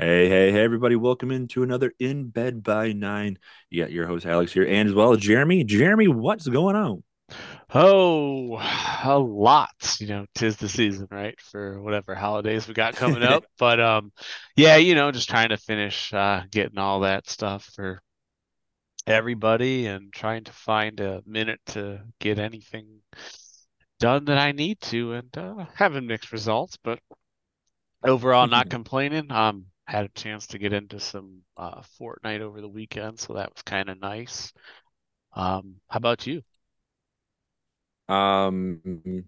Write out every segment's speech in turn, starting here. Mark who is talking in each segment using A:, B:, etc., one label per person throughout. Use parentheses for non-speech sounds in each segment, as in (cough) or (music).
A: Hey, hey, hey, everybody. Welcome into another In Bed by Nine. You got your host, Alex, here, and as well as Jeremy. Jeremy, what's going on?
B: Oh, a lot. You know, tis the season, right? For whatever holidays we got coming up. (laughs) but um, yeah, you know, just trying to finish uh getting all that stuff for everybody and trying to find a minute to get anything done that I need to and uh having mixed results, but overall not (laughs) complaining. Um had a chance to get into some uh Fortnite over the weekend, so that was kind of nice. Um, how about you?
A: Um,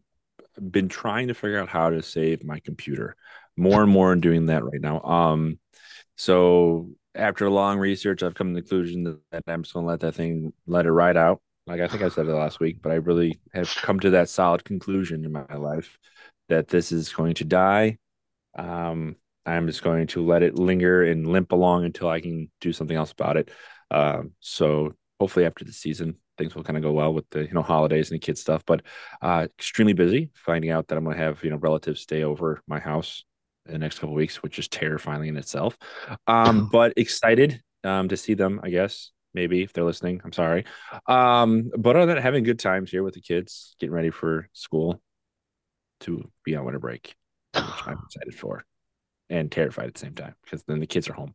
A: been trying to figure out how to save my computer. More and more in doing that right now. Um, so after long research, I've come to the conclusion that, that I'm just gonna let that thing let it ride out. Like I think I said it last week, but I really have come to that solid conclusion in my life that this is going to die. Um, I'm just going to let it linger and limp along until I can do something else about it. Um, so hopefully after the season, things will kind of go well with the you know holidays and the kids stuff. But uh, extremely busy. Finding out that I'm going to have you know relatives stay over my house in the next couple weeks, which is terrifying in itself. Um, (sighs) but excited um, to see them. I guess maybe if they're listening, I'm sorry. Um, but other than that, having good times here with the kids, getting ready for school to be on winter break, which I'm (sighs) excited for and terrified at the same time because then the kids are home.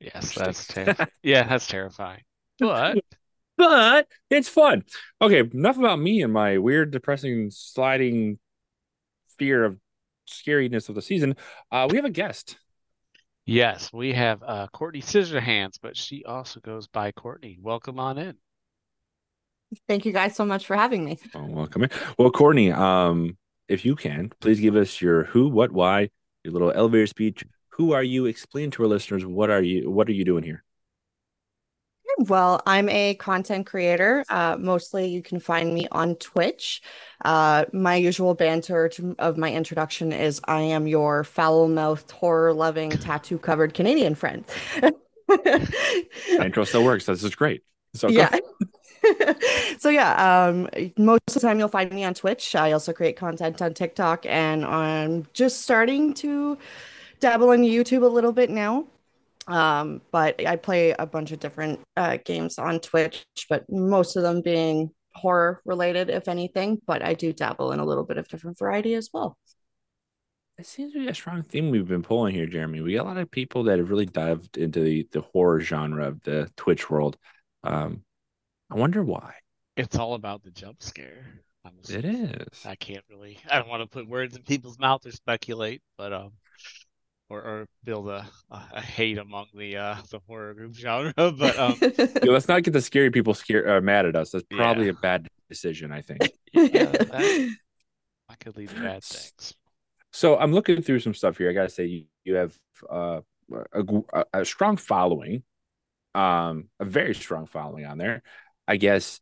B: Yes, that's ter- (laughs) yeah, that's terrifying. But (laughs)
A: but it's fun. Okay, enough about me and my weird, depressing, sliding fear of scariness of the season. Uh, we have a guest.
B: yes, we have uh Courtney Scissorhands, but she also goes by Courtney. Welcome on in.
C: Thank you guys so much for having me.
A: Oh, welcome in. Well, Courtney, um, if you can, please give us your who, what, why, your little elevator speech. Who are you? Explain to our listeners what are you what are you doing here?
C: Well, I'm a content creator. Uh, mostly you can find me on Twitch. Uh, my usual banter to, of my introduction is I am your foul mouthed, horror loving, (laughs) tattoo covered Canadian friend. (laughs)
A: My intro still works. This is great. So
C: yeah. (laughs) (laughs) so yeah, um, most of the time you'll find me on Twitch. I also create content on TikTok, and I'm just starting to dabble in YouTube a little bit now. Um, but I play a bunch of different uh, games on Twitch, but most of them being horror related, if anything. But I do dabble in a little bit of different variety as well.
A: It seems to be a strong theme we've been pulling here, Jeremy. We got a lot of people that have really dived into the, the horror genre of the Twitch world. Um, I wonder why.
B: It's all about the jump scare. I'm
A: It is.
B: I can't really. I don't want to put words in people's mouth or speculate, but um, or or build a a, a hate among the uh the horror group genre. (laughs) But um, (laughs)
A: Yeah, let's not get the scary people scared uh, mad at us. That's probably
B: Yeah.
A: a bad decision, I think. (laughs)
B: yeah, that, I could lead to bad things.
A: So I'm looking through some stuff here. I gotta say, you, you have uh, a, a, a strong following, um, a very strong following on there. I guess.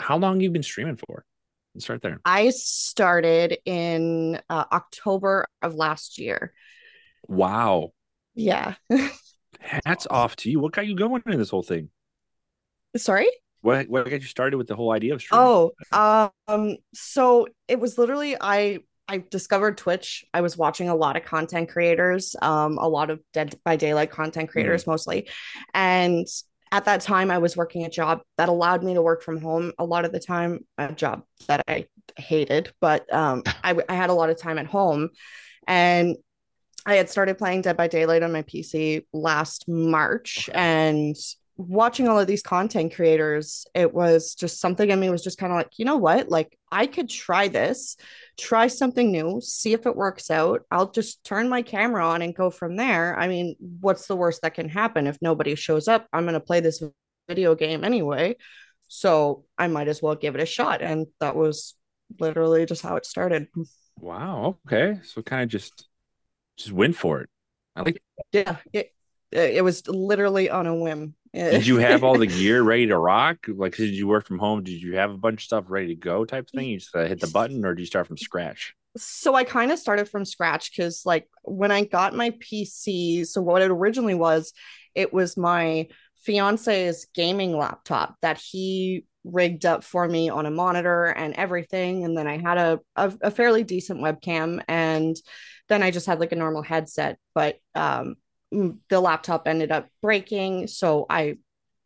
A: How long you've been streaming for? Let's start there.
C: I started in uh, October of last year.
A: Wow,
C: Yeah. (laughs)
A: hats off to you. What got you going in this whole thing?
C: Sorry?
A: What what got you started with the whole idea of streaming?
C: Oh, um, so it was literally I I discovered Twitch. I was watching a lot of content creators, um, a lot of Dead by Daylight content creators mostly. And at that time I was working a job that allowed me to work from home a lot of the time, a job that I hated, but um (laughs) I, I had a lot of time at home and I had started playing Dead by Daylight on my PC last March
A: Okay.
C: and watching all of these content creators, it was just something in me was just kind of like, you know what? Like, I could try this, try something new, see if it works out. I'll just turn my camera on and go from there. I mean, what's the worst that can happen? If nobody shows up, I'm going to play this video game anyway. So I might as well give it a shot. And that was literally just how it started.
A: Wow. Okay. So kind of just just went for it. I like
C: Yeah. It, it was literally on a whim.
A: Did you have all the (laughs) gear ready to rock? Like, did you work from home? Did you have a bunch of stuff ready to go, type thing? You just uh, hit the button, or do you start from scratch?
C: so I kind of started from scratch because, like, when I got my PC, so what it originally was, it was my fiance's gaming laptop that he rigged up for me on a monitor and everything. And then I had a, a, a fairly decent webcam. And then I just had like a normal headset. But um, the laptop ended up breaking. So I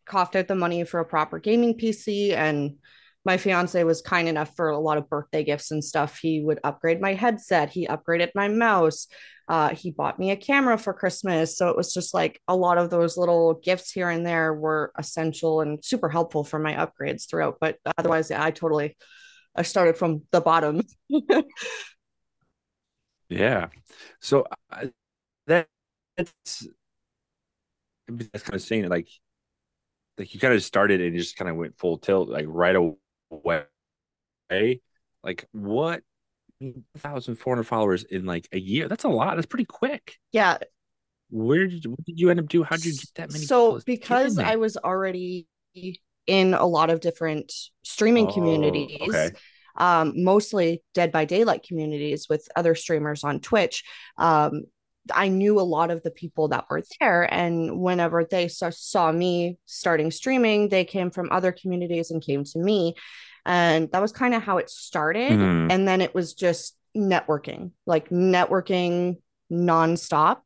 C: coughed out the money for a proper gaming PC. And my fiance was kind enough for a lot of birthday gifts and stuff. He would upgrade my headset, he upgraded my mouse. Uh, he bought me a camera for Christmas. So it was just like a lot of those little gifts here and there were essential and super helpful for my upgrades throughout. But otherwise, yeah, I totally I started from the bottom. (laughs)
A: yeah. So uh, that that's that's kind of saying it like like you kind of started and just kind of went full tilt like right away. Like what thousand four hundred followers in like a year? That's a lot. That's pretty quick.
C: Yeah.
A: Where did what did you end up doing? How did you get that many?
C: So because I was already in a lot of different streaming oh, communities. Okay. Um, mostly Dead by Daylight communities with other streamers on Twitch. Um, I knew a lot of the people that were there. And whenever they saw, saw me starting streaming, they came from other communities and came to me. And that was kind of how it started. Mm-hmm. And then it was just networking, like networking nonstop.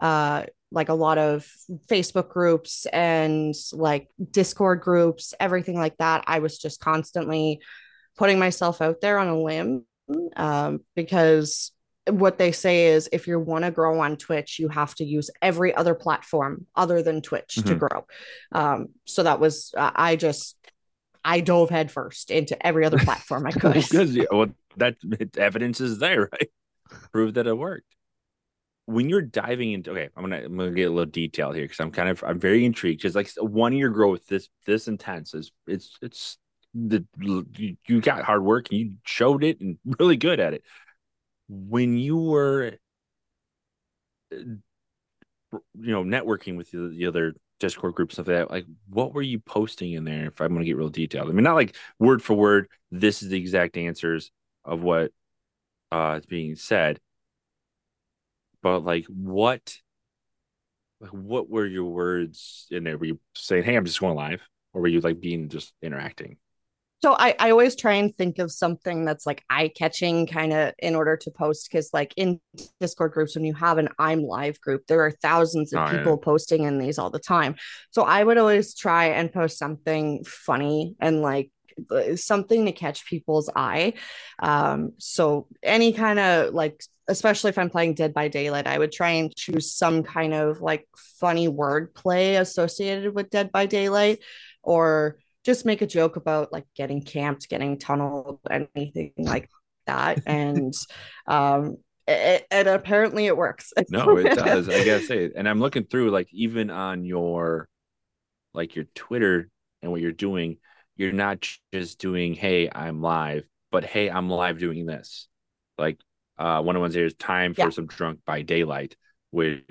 C: Uh, like a lot of Facebook groups and like Discord groups, everything like that. I was just constantly putting myself out there on a limb um, because what they say is if you want to grow on Twitch, you have to use every other platform other than Twitch mm-hmm. to grow. Um, so that was uh, I just I dove headfirst into every other platform I (laughs) could.
A: Because yeah, well, that evidence is there, (laughs) right? Prove that it worked. When you're diving into okay, I'm gonna I'm gonna get a little detail here because I'm kind of I'm very intrigued because like one year growth this this intense is it's it's the you, you got hard work and you showed it and (laughs) really good at it when you were uh, you know networking with the, the other discord groups like that like what were you posting in there if i'm going to get real detailed? I mean not like word for word this is the exact answers of what uh is being said but like what like what were your words in there? Were you saying hey i'm just going live or were you like being just interacting
C: so I, I always try and think of something that's like eye catching kind of in order to post because like in discord groups when you have an i'm live group there are thousands of oh, people yeah. posting in these all the time so i would always try and post something funny and like something to catch people's eye um so any kind of like especially if i'm playing dead by daylight i would try and choose some kind of like funny word play associated with dead by daylight or just make a joke about like getting camped, getting tunneled, anything like that. (laughs) and um it, and apparently it works. (laughs)
A: no, it does. I gotta say, and I'm looking through like even on your like your Twitter and what you're doing, you're not just doing, hey, I'm live, but hey, I'm live doing this. Like uh one of ones there is time for yeah. some drunk by daylight, which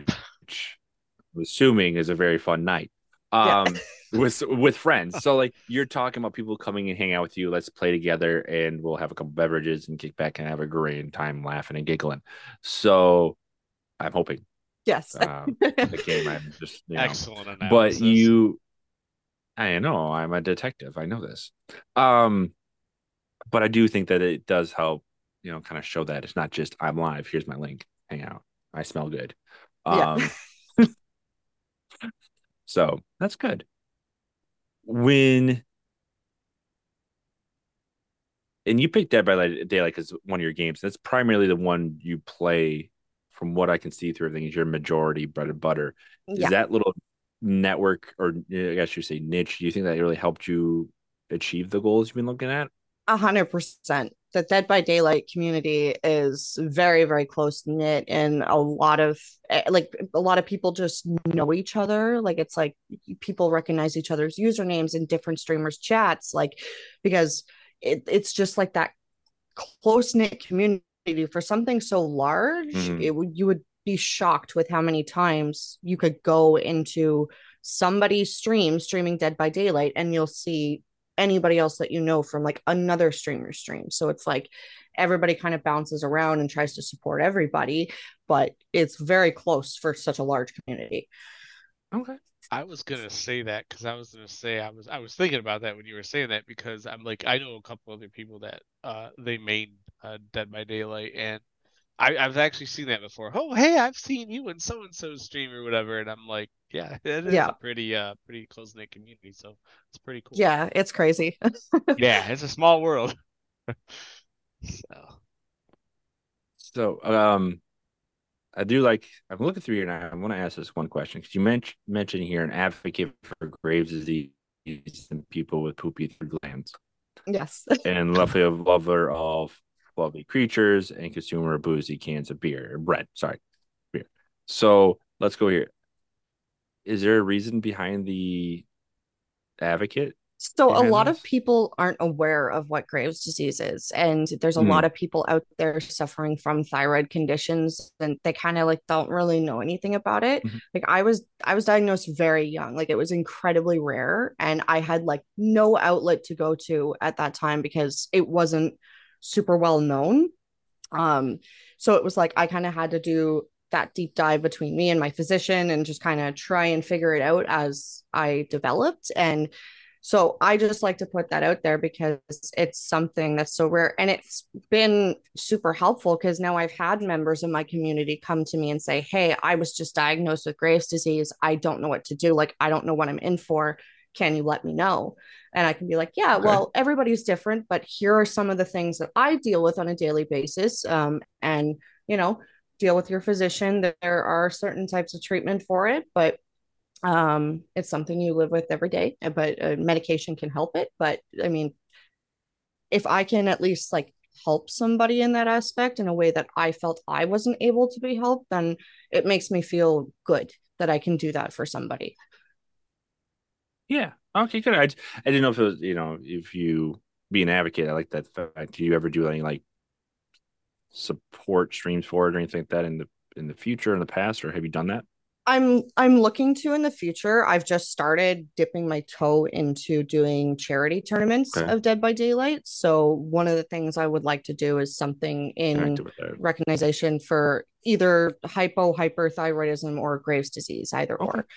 A: I'm assuming is a very fun night. Um yeah. with with friends. So like you're talking about people coming and hang out with you. Let's play together, and we'll have a couple beverages and kick back and have a great time laughing and giggling. So I'm hoping.
C: Yes.
A: Um, the game. I'm just you know, excellent. Analysis. But you, I know I'm a detective. I know this. Um, but I do think that it does help. You know, kind of show that it's not just I'm live. Here's my link. Hang out. I smell good. Um, yeah. So that's good when and you picked Dead by Daylight as one of your games. That's primarily the one you play, from what I can see through everything. Is your majority bread and butter? Yeah. Is that little network or I guess you say niche, do you think that really helped you achieve the goals you've been looking at?
C: A hundred percent. The Dead by Daylight community is very, very close knit, and a lot of eh, like a lot of people just know each other. Like it's like people recognize each other's usernames in different streamers' chats, like because it, it's just like that close knit community for something so large.
A: Mhm.
C: It would you would be shocked with how many times you could go into somebody's stream streaming Dead by Daylight, and you'll see anybody else that you know from like another streamer stream. So it's like everybody kind of bounces around and tries to support everybody, but it's very close for such a large community.
A: Okay.
B: I was gonna say that because I was gonna say I was I was thinking about that when you were saying that because I'm like I know a couple other people that uh they made uh, Dead by Daylight and I I've actually seen that before. Oh hey I've seen you in so and so stream or whatever and I'm like yeah (laughs) it is
C: Yeah.
B: a pretty uh pretty close knit community so it's pretty cool.
C: Yeah, it's crazy. (laughs)
B: yeah it's a small world. (laughs) so
A: So, um, I do like. I'm looking through here now. I want to ask this one question because you mentioned mentioned here an advocate for Graves' disease and people with poopy glands,
C: yes.
A: and lovely lover of lovely creatures and consumer of boozy cans of beer, bread. Sorry, beer. So let's go here. Is there a reason behind the advocate?
C: So a lot of people aren't aware of what Graves' disease is, and there's a
A: Hmm.
C: lot of people out there suffering from thyroid conditions, and they kind of like don't really know anything about it.
A: Mhm.
C: Like I was, I was diagnosed very young, like it was incredibly rare, and I had like no outlet to go to at that time because it wasn't super well known. Um, so it was like I kind of had to do that deep dive between me and my physician and just kind of try and figure it out as I developed. And so I just like to put that out there because it's something that's so rare and it's been super helpful because now I've had members of my community come to me and say, Hey, I was just diagnosed with Graves' disease. I don't know what to do. Like, I don't know what I'm in for. Can you let me know? And I can be like, Yeah,
A: Okay.
C: well, everybody's different, but here are some of the things that I deal with on a daily basis. Um, and, you know, deal with your physician. There are certain types of treatment for it, but um it's something you live with every day but uh, medication can help it but i mean if i can at least like help somebody in that aspect in a way that i felt i wasn't able to be helped then it makes me feel good that i can do that for somebody
A: Yeah. Okay. Good. I, I didn't know if it was you know if you be an advocate. I like that fact. Do you ever do any like support streams for it or anything like that in the in the future in the past, or have you done that?
C: i'm i'm looking to in the future i've just started dipping my toe into doing charity tournaments
A: Okay.
C: of dead by daylight so one of the things i would like to do is something in
A: Connected with that.
C: recognition for either hypo hyperthyroidism or Graves' disease, either
A: Okay.
C: or.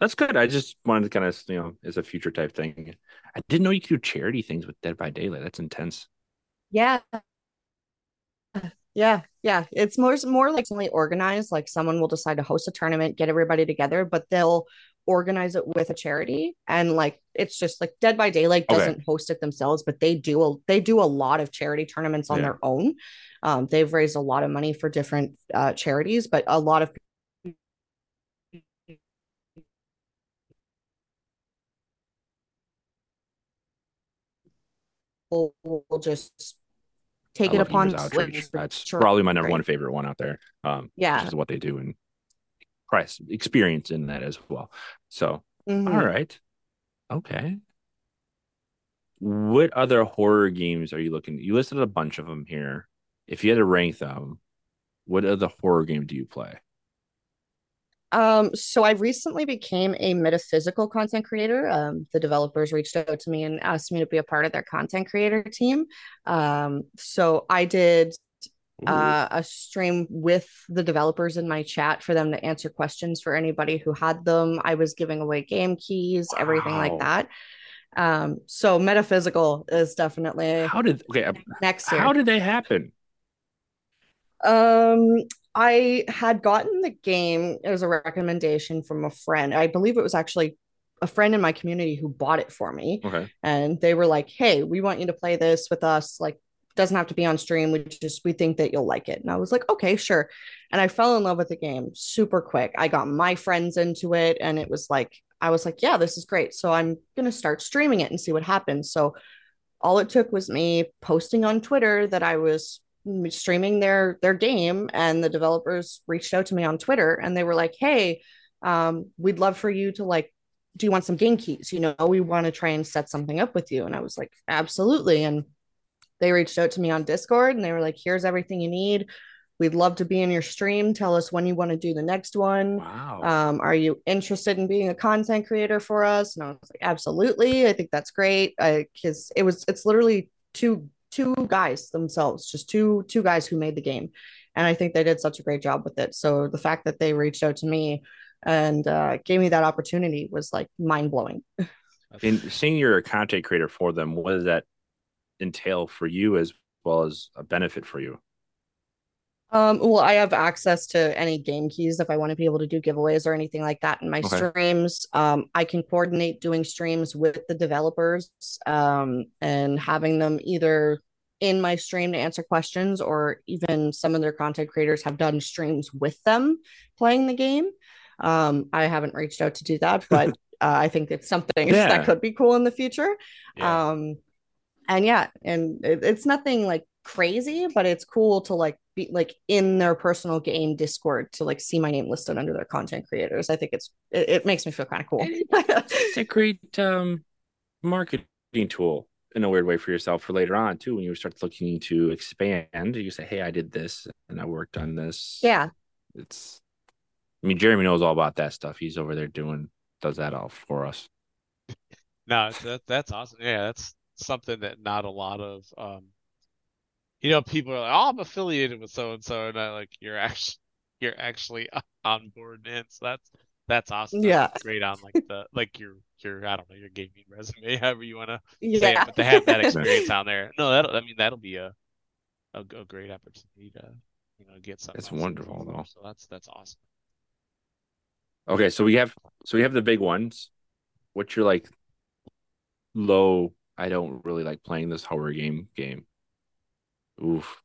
A: That's good. I just wanted to kind of you know as a future type thing. I didn't know you could do charity things with Dead by Daylight. That's intense.
C: Yeah. Yeah, yeah. It's more more like only organized. Like someone will decide to host a tournament, get everybody together, but they'll organize it with a charity. And like it's just like Dead by Daylight
A: Okay.
C: doesn't host it themselves, but they do a they do a lot of charity tournaments on
A: Yeah.
C: their own. Um, they've raised a lot of money for different uh, charities, but a lot of people will just take
A: I
C: it upon
A: Hebrews Outreach. That's
C: Sure.
A: probably my number one favorite one out there. Um,
C: Yeah.
A: which is what they do and price experience in that as well. So
C: Mhm.
A: All right. Okay. What other horror games are you looking? You listed a bunch of them here. If you had to rank them, what other horror game do you play?
C: Um, so I recently became a metaphysical content creator. Um, the developers reached out to me and asked me to be a part of their content creator team. Um, so I did uh, a stream with the developers in my chat for them to answer questions for anybody who had them. I was giving away game keys, everything like that. Um, so metaphysical is definitely
A: How did okay?
C: next year.
A: How did they happen?
C: Um, I had gotten the game. It was a recommendation from a friend. I believe it was actually a friend in my community who bought it for me.
A: Okay.
C: And they were like, "Hey, we want you to play this with us. Like, doesn't have to be on stream. We just we think that you'll like it. And I was like, okay, sure. And I fell in love with the game super quick. I got my friends into it, and it was like I was like, yeah, this is great. So I'm gonna start streaming it and see what happens. So all it took was me posting on Twitter that I was streaming their their game, and the developers reached out to me on Twitter, and they were like, hey, um, we'd love for you to like do you want some game keys? You know, we want to try and set something up with you. And I was like, absolutely. And they reached out to me on Discord and they were like, here's everything you need. We'd love to be in your stream. Tell us when you want to do the next one.
A: Wow.
C: Um, are you interested in being a content creator for us? And I was like, absolutely. I think that's great. Because it was, it's literally two two guys themselves, just two two guys who made the game, and I think they did such a great job with it. So the fact that they reached out to me and uh, gave me that opportunity was like mind blowing. (laughs)
A: And seeing you're a content creator for them, what does that entail for you as well as a benefit for you?
C: Um, well, I have access to any game keys if I want to be able to do giveaways or anything like that in my okay. streams. Um, I can coordinate doing streams with the developers um, and having them either in my stream to answer questions or even some of their content creators have done streams with them playing the game. Um, I haven't reached out to do that, (laughs) but uh, I think it's something (laughs) yeah. that could be cool in the future. Yeah. Um, and yeah, and it, it's nothing like crazy, but it's cool to like be like in their personal game Discord to like see my name listed under their content creators. I think it's it, it makes me feel kind of cool.
A: it's (laughs) a great um marketing tool in a weird way for yourself for later on too when you start looking to expand. You say hey i did this and i worked on this.
C: Yeah.
A: It's i mean jeremy knows all about that stuff. He's over there doing does that all for us. (laughs)
B: No that, that's awesome. Yeah that's something that not a lot of um you know, people are like, "Oh, I'm affiliated with so and so," and I like you're actually you're actually (laughs) on board in. So that's that's awesome.
C: Yeah,
B: that's great on like the like your your I don't know your gaming resume, (laughs) however you want to yeah. say it, but to have that (laughs) experience on there, no, that I mean that'll be a, a, a great opportunity to you know get something.
A: It's wonderful though.
B: So that's that's awesome.
A: Okay, so we have so we have the big ones. What's your like low? I don't really like playing this horror game game. Oof.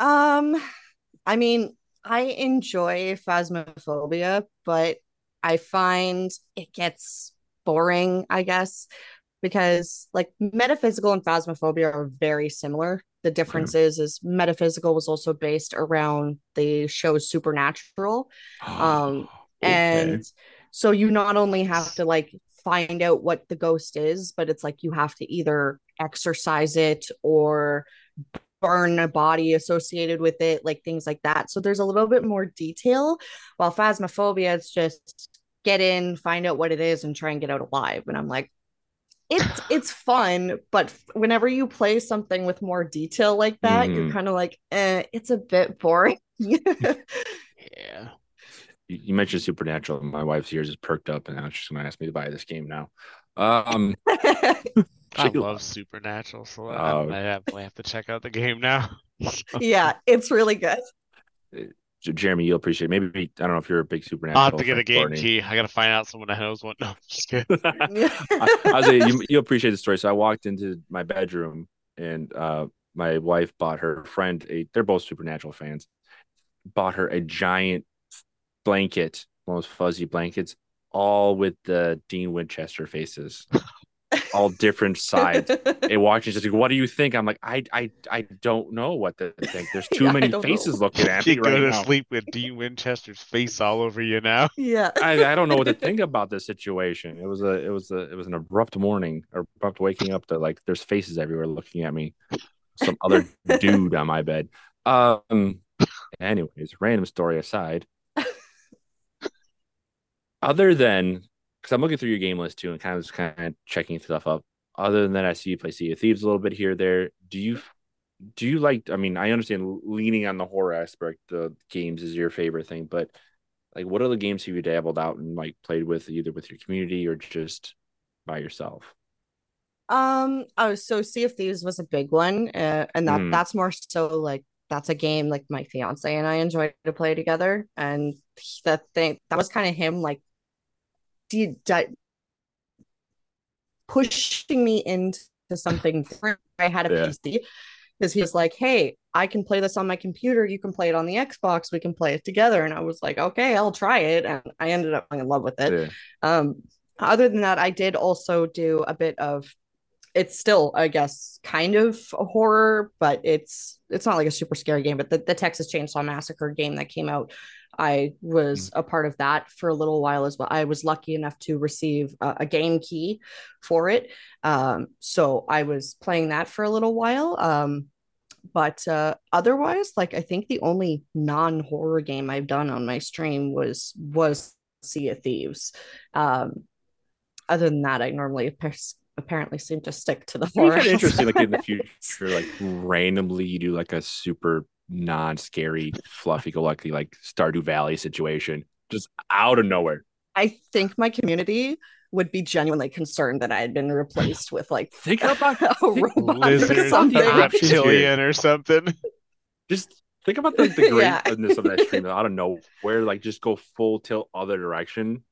C: Um, I mean, I enjoy Phasmophobia, but I find it gets boring, I guess, because like metaphysical and phasmophobia are very similar. The difference mm. is is metaphysical was also based around the show Supernatural. um okay. and so you not only have to like find out what the ghost is, but it's like you have to either exorcise it or burn a body associated with it, like things like that. So there's a little bit more detail. While Phasmophobia, it's just get in, find out what it is, and try and get out alive. And I'm like, it's (sighs) it's fun, but whenever you play something with more detail like that, mm-hmm. you're kind of like, eh, it's a bit boring.
B: yeah. (laughs)
A: You mentioned Supernatural. My wife's ears is perked up, and now she's going to ask me to buy this game now. Um, (laughs)
B: I love Supernatural, so oh. I definitely have to check out the game now. (laughs)
C: yeah, it's really good.
A: So Jeremy, you'll appreciate. It. Maybe I don't know if you're a big Supernatural.
B: I'll have to get a game Courtney. key. I got to find out someone that knows what. No, just kidding. (laughs)
A: I, I was say you, you appreciate the story. So I walked into my bedroom, and uh, my wife bought her friend a. They're both Supernatural fans. Bought her a giant blanket, one of those fuzzy blankets, all with the Dean Winchester faces (laughs) all different (laughs) sides. and watching just like, what do you think? I'm like, I I I don't know what to think. There's (laughs) too yeah, many faces know. looking at
B: you
A: me
B: right
A: go
B: to
A: now.
B: sleep with Dean Winchester's face all over you now. (laughs)
C: Yeah.
A: I, I don't know what to think about this situation. It was a it was a it was an abrupt morning, abrupt waking up to like there's faces everywhere looking at me. Some other dude on my bed. Um anyways, random story aside. Other than because I'm looking through your game list too and kind of just kind of checking stuff up. Other than that, I see you play Sea of Thieves a little bit here there. Do you do you like? I mean, I understand leaning on the horror aspect. The games is your favorite thing, but like, what other games have you dabbled out and like played with, either with your community or just by yourself?
C: Um. Oh, so Sea of Thieves was a big one, uh, and that mm. that's more so like that's a game like my fiance and I enjoy to play together, and the thing that was kind of him like de- de- pushing me into something different. I had a yeah. PC because he was like, "Hey, I can play this on my computer. You can play it on the Xbox. We can play it together." And I was like, "Okay, I'll try it." And I ended up falling in love with it.
A: Yeah.
C: Um, other than that, I did also do a bit of. It's still, I guess, kind of a horror, but it's it's not like a super scary game. But the, the Texas Chainsaw Massacre game that came out, I was a part of that for a little while as well. I was lucky enough to receive a, a game key for it, um, so I was playing that for a little while. Um, but uh, otherwise, like I think the only non-horror game I've done on my stream was was Sea of Thieves. Um, other than that, I normally apparently seem to stick to the horror.
A: kind of interesting, like in the (laughs) future, like randomly you do like a super non-scary, fluffy-go-lucky like Stardew Valley situation, just out of nowhere.
C: I think my community would be genuinely concerned that I had been replaced with like
A: Think about (laughs)
C: a robot or
B: Lizard,
C: something.
A: options
B: reptilian, or something.
A: just think about the, the (laughs)
C: Yeah.
A: greatness of that stream out of nowhere, like just go full tilt other direction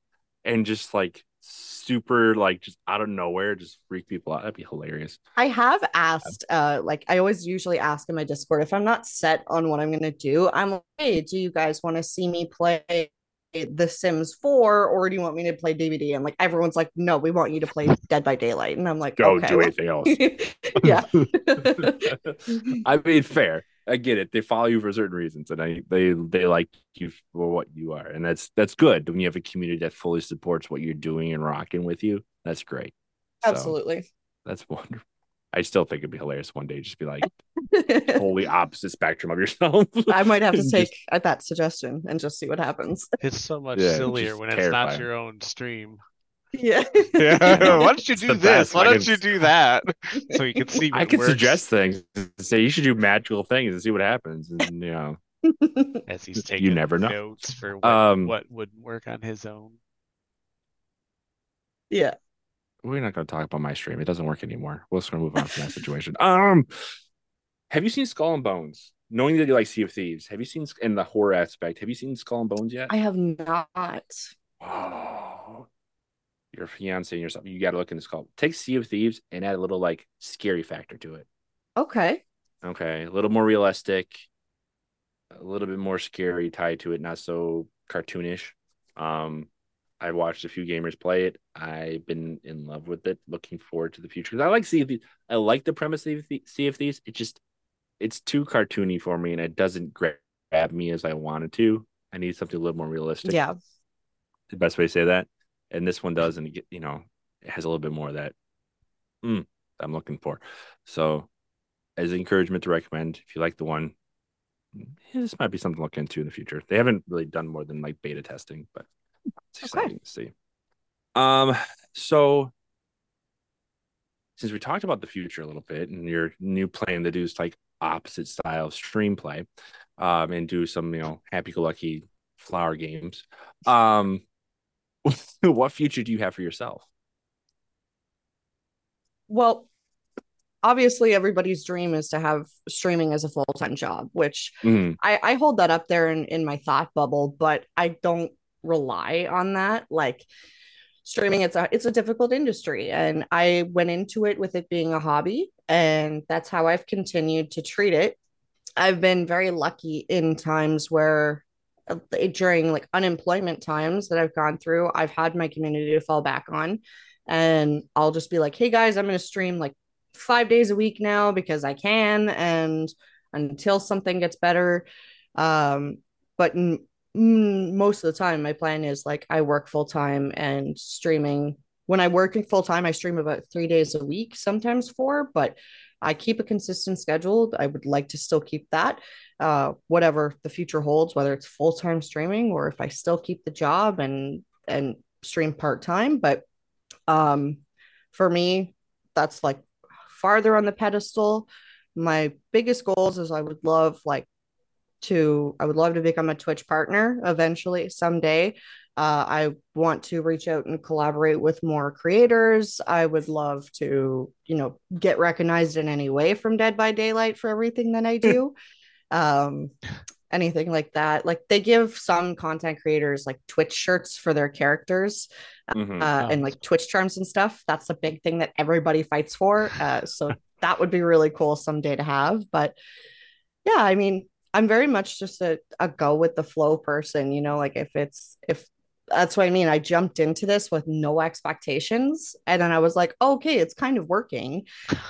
A: and just like super like just out of nowhere just freak people out. That'd be hilarious.
C: I have asked, uh, like I always usually ask in my Discord if I'm not set on what I'm gonna do. I'm like, hey, do you guys want to see me play The Sims 4 or do you want me to play DBD? And like everyone's like, no, we want you to play Dead by Daylight. And I'm like,
A: Go
C: okay,
A: do anything else. (laughs)
C: yeah. (laughs) (laughs)
A: I mean, fair. I get it. They follow you for certain reasons, and I they they like you for what you are, and that's that's good when you have a community that fully supports what you're doing and rocking with you. That's great. So,
C: Absolutely.
A: that's (laughs) wonderful. I still think it'd be hilarious one day, just be like (laughs) totally opposite spectrum of yourself. (laughs)
C: I might have to take at that suggestion and just see what happens.
B: It's so much
A: Yeah,
B: sillier
A: just
B: when it's not your own stream.
C: Yeah.
B: Yeah. (laughs) Why don't you do this?
A: best.
B: Why don't
A: can-
B: you do that? (laughs) So you can see. What
A: I could
B: works
A: suggest things. Say you should do magical things and see what happens. And you know, (laughs)
B: as he's taking
A: You
B: taking
A: never know.
B: notes for what,
A: Um,
B: what would work on his own.
C: yeah.
A: we're not going to talk about my stream. It doesn't work anymore. We're just going to move on from that situation. Um, have you seen Skull and Bones? Knowing that you like Sea of Thieves, have you seen in the horror aspect? Have you seen Skull and Bones yet?
C: I have not.
A: Your fiance and yourself. You got to look into Skull. Take Sea of Thieves and add a little like scary factor to it.
C: Okay.
A: Okay, a little more realistic, a little bit more scary tied to it, not so cartoonish. Um, I watched a few gamers play it. I've been in love with it. Looking forward to the future because I like Sea of Thieves. I like the premise of Sea of Thieves. It just it's too cartoony for me, and it doesn't grab me as I wanted to. I need something a little more realistic.
C: Yeah.
A: the best way to say that. And this one does, and it you know, it has a little bit more of that mm, I'm looking for. So, as encouragement to recommend, if you like the one, this might be something to look into in the future. They haven't really done more than like beta testing, but it's
C: Okay.
A: exciting to see. Um, so since we talked about the future a little bit and your new plan to do like opposite style of stream play, um, and do some you know happy go lucky flower games, um, (laughs) what future do you have for yourself?
C: Well, obviously everybody's dream is to have streaming as a full-time job, which
A: Mhm.
C: I, I hold that up there in, in my thought bubble, but I don't rely on that. Like streaming, it's a it's a difficult industry. And I went into it with it being a hobby, and that's how I've continued to treat it. I've been very lucky in times where during like unemployment times that I've gone through, I've had my community to fall back on. And I'll just be like, hey guys, I'm gonna stream like five days a week now because I can. And until something gets better. Um, but n- mm, most of the time, my plan is like I work full time and streaming. When I work full time, I stream about three days a week, sometimes four, but I keep a consistent schedule. I would like to still keep that, uh, whatever the future holds, whether it's full time streaming or if I still keep the job and and stream part time. But um, for me, that's like farther on the pedestal my biggest goals is I would love like to I would love to become a Twitch partner eventually someday. Uh, I want to reach out and collaborate with more creators. I would love to, you know, get recognized in any way from Dead by Daylight for everything that I (laughs) do. um, anything like that. Like they give some content creators like Twitch shirts for their characters
A: Mhm.
C: uh, and like Twitch charms and stuff. That's a big thing that everybody fights for. Uh, so that would be really cool someday to have. But yeah, I mean, I'm very much just a, a go with the flow person, you know, like if it's if that's what I mean. I jumped into this with no expectations. And then I was like, oh, okay, it's kind of working.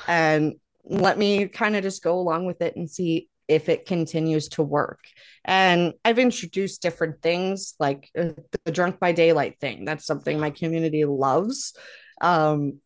C: And let me kind of just go along with it and see if it continues to work. And I've introduced different things like uh, the drunk by daylight thing. That's something my community loves. Um,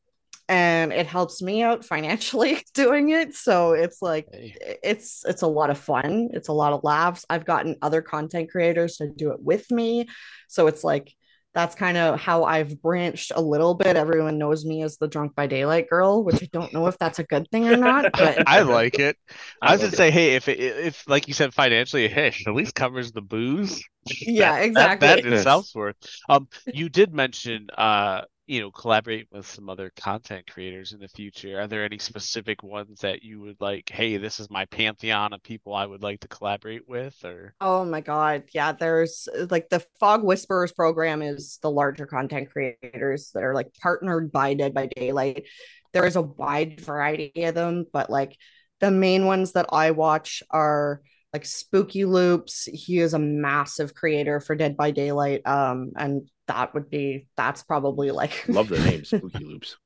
C: and it helps me out financially (laughs) doing it so it's like hey. it's it's a lot of fun it's a lot of laughs i've gotten other content creators to do it with me so it's like that's kind of how I've branched a little bit. Everyone knows me as the drunk by daylight girl, which I don't know if that's a good thing or not. (laughs) But
B: I like it. (laughs) I, I was gonna say, hey, if it, if like you said financially, hey, at least covers the booze.
C: Yeah,
B: that,
C: exactly.
B: That, that in itself's worth. Um, you did mention uh you know collaborate with some other content creators in the future? Are there any specific ones that you would like hey this is my pantheon of people i would like to collaborate with or?
C: Oh my god yeah there's like the fog whisperers program is the larger content creators that are like partnered by dead by daylight. There is a wide variety of them but like the main ones that i watch are like spooky loops. He is a massive creator for dead by daylight um and that would be that's probably like (laughs)
A: love the name (laughs) spooky loops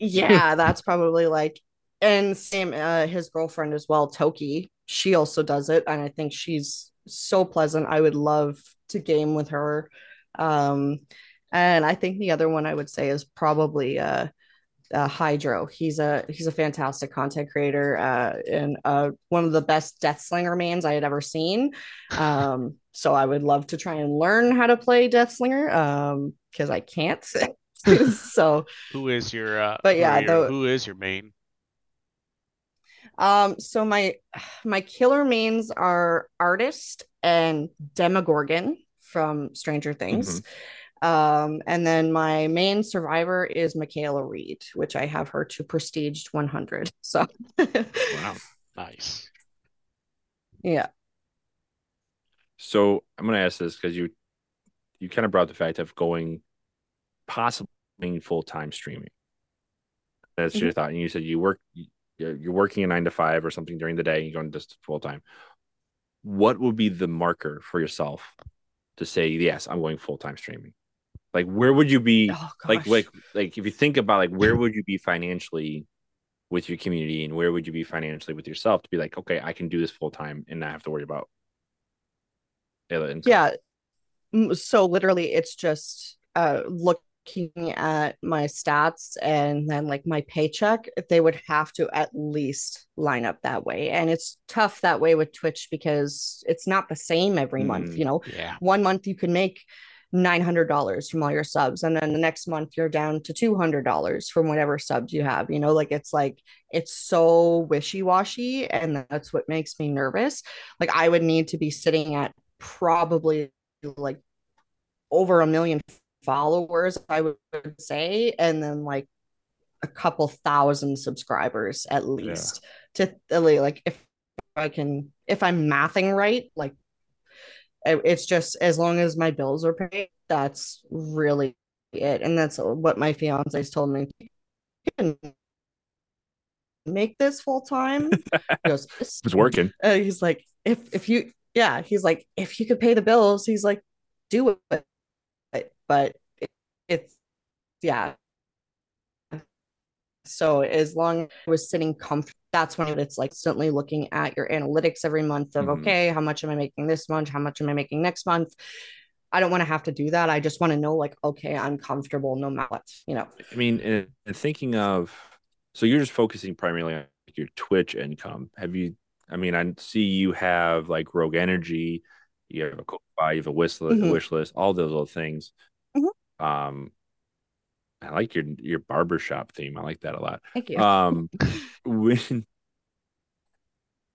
C: yeah that's probably like and same uh his girlfriend as well toki she also does it and i think she's so pleasant i would love to game with her um and i think the other one i would say is probably uh uh, Hydro. He's a he's a fantastic content creator uh, and uh, one of the best Deathslinger mains I had ever seen. Um, so I would love to try and learn how to play Deathslinger because um, I can't. (laughs) so
B: who is your? Uh,
C: but yeah,
B: your, the, who is your main?
C: Um, so my my killer mains are artist and Demogorgon from Stranger Things. Mm-hmm. Um, and then my main survivor is Mikaela Reid, which I have her to prestige 100. So,
B: wow, nice. (laughs)
C: Yeah.
A: So I'm going to ask this because you you kind of brought the fact of going possibly full time streaming. That's mm-hmm. your thought, and you said you work you're working a nine to five or something during the day, and you're going to just full time. What would be the marker for yourself to say yes, I'm going full time streaming? Like where would you be oh, like like like if you think about like where would you be financially with your community and where would you be financially with yourself to be like, okay, I can do this full time and not have to worry about
C: it. Yeah. So literally it's just uh looking at my stats and then like my paycheck, they would have to at least line up that way. And it's tough that way with Twitch because it's not the same every mm, month. You know,
B: yeah.
C: one month you can make $900 from all your subs and then the next month you're down to $200 from whatever subs you have you know like it's like it's so wishy-washy and that's what makes me nervous like i would need to be sitting at probably like over a million followers i would say and then like a couple thousand subscribers at least yeah. to like if i can if i'm mathing right like it's just as long as my bills are paid, that's really it. And that's what my fiance's told me. make this full time. He goes, (laughs)
A: it's working.
C: Uh, he's like, if if you, yeah, he's like, if you could pay the bills, he's like, do it. But it, it's, yeah. So as long as I was sitting comfortable that's when it's like constantly looking at your analytics every month of mm-hmm. okay how much am i making this month how much am i making next month i don't want to have to do that i just want to know like okay i'm comfortable no matter what you know
A: i mean and, thinking of so you're just focusing primarily on your twitch income have you i mean i see you have like rogue energy you have a buy you have a wish list, mm-hmm. wish list all those little things mm-hmm. um I like your your barbershop theme. I like that a lot.
C: Thank you.
A: Um, (laughs) when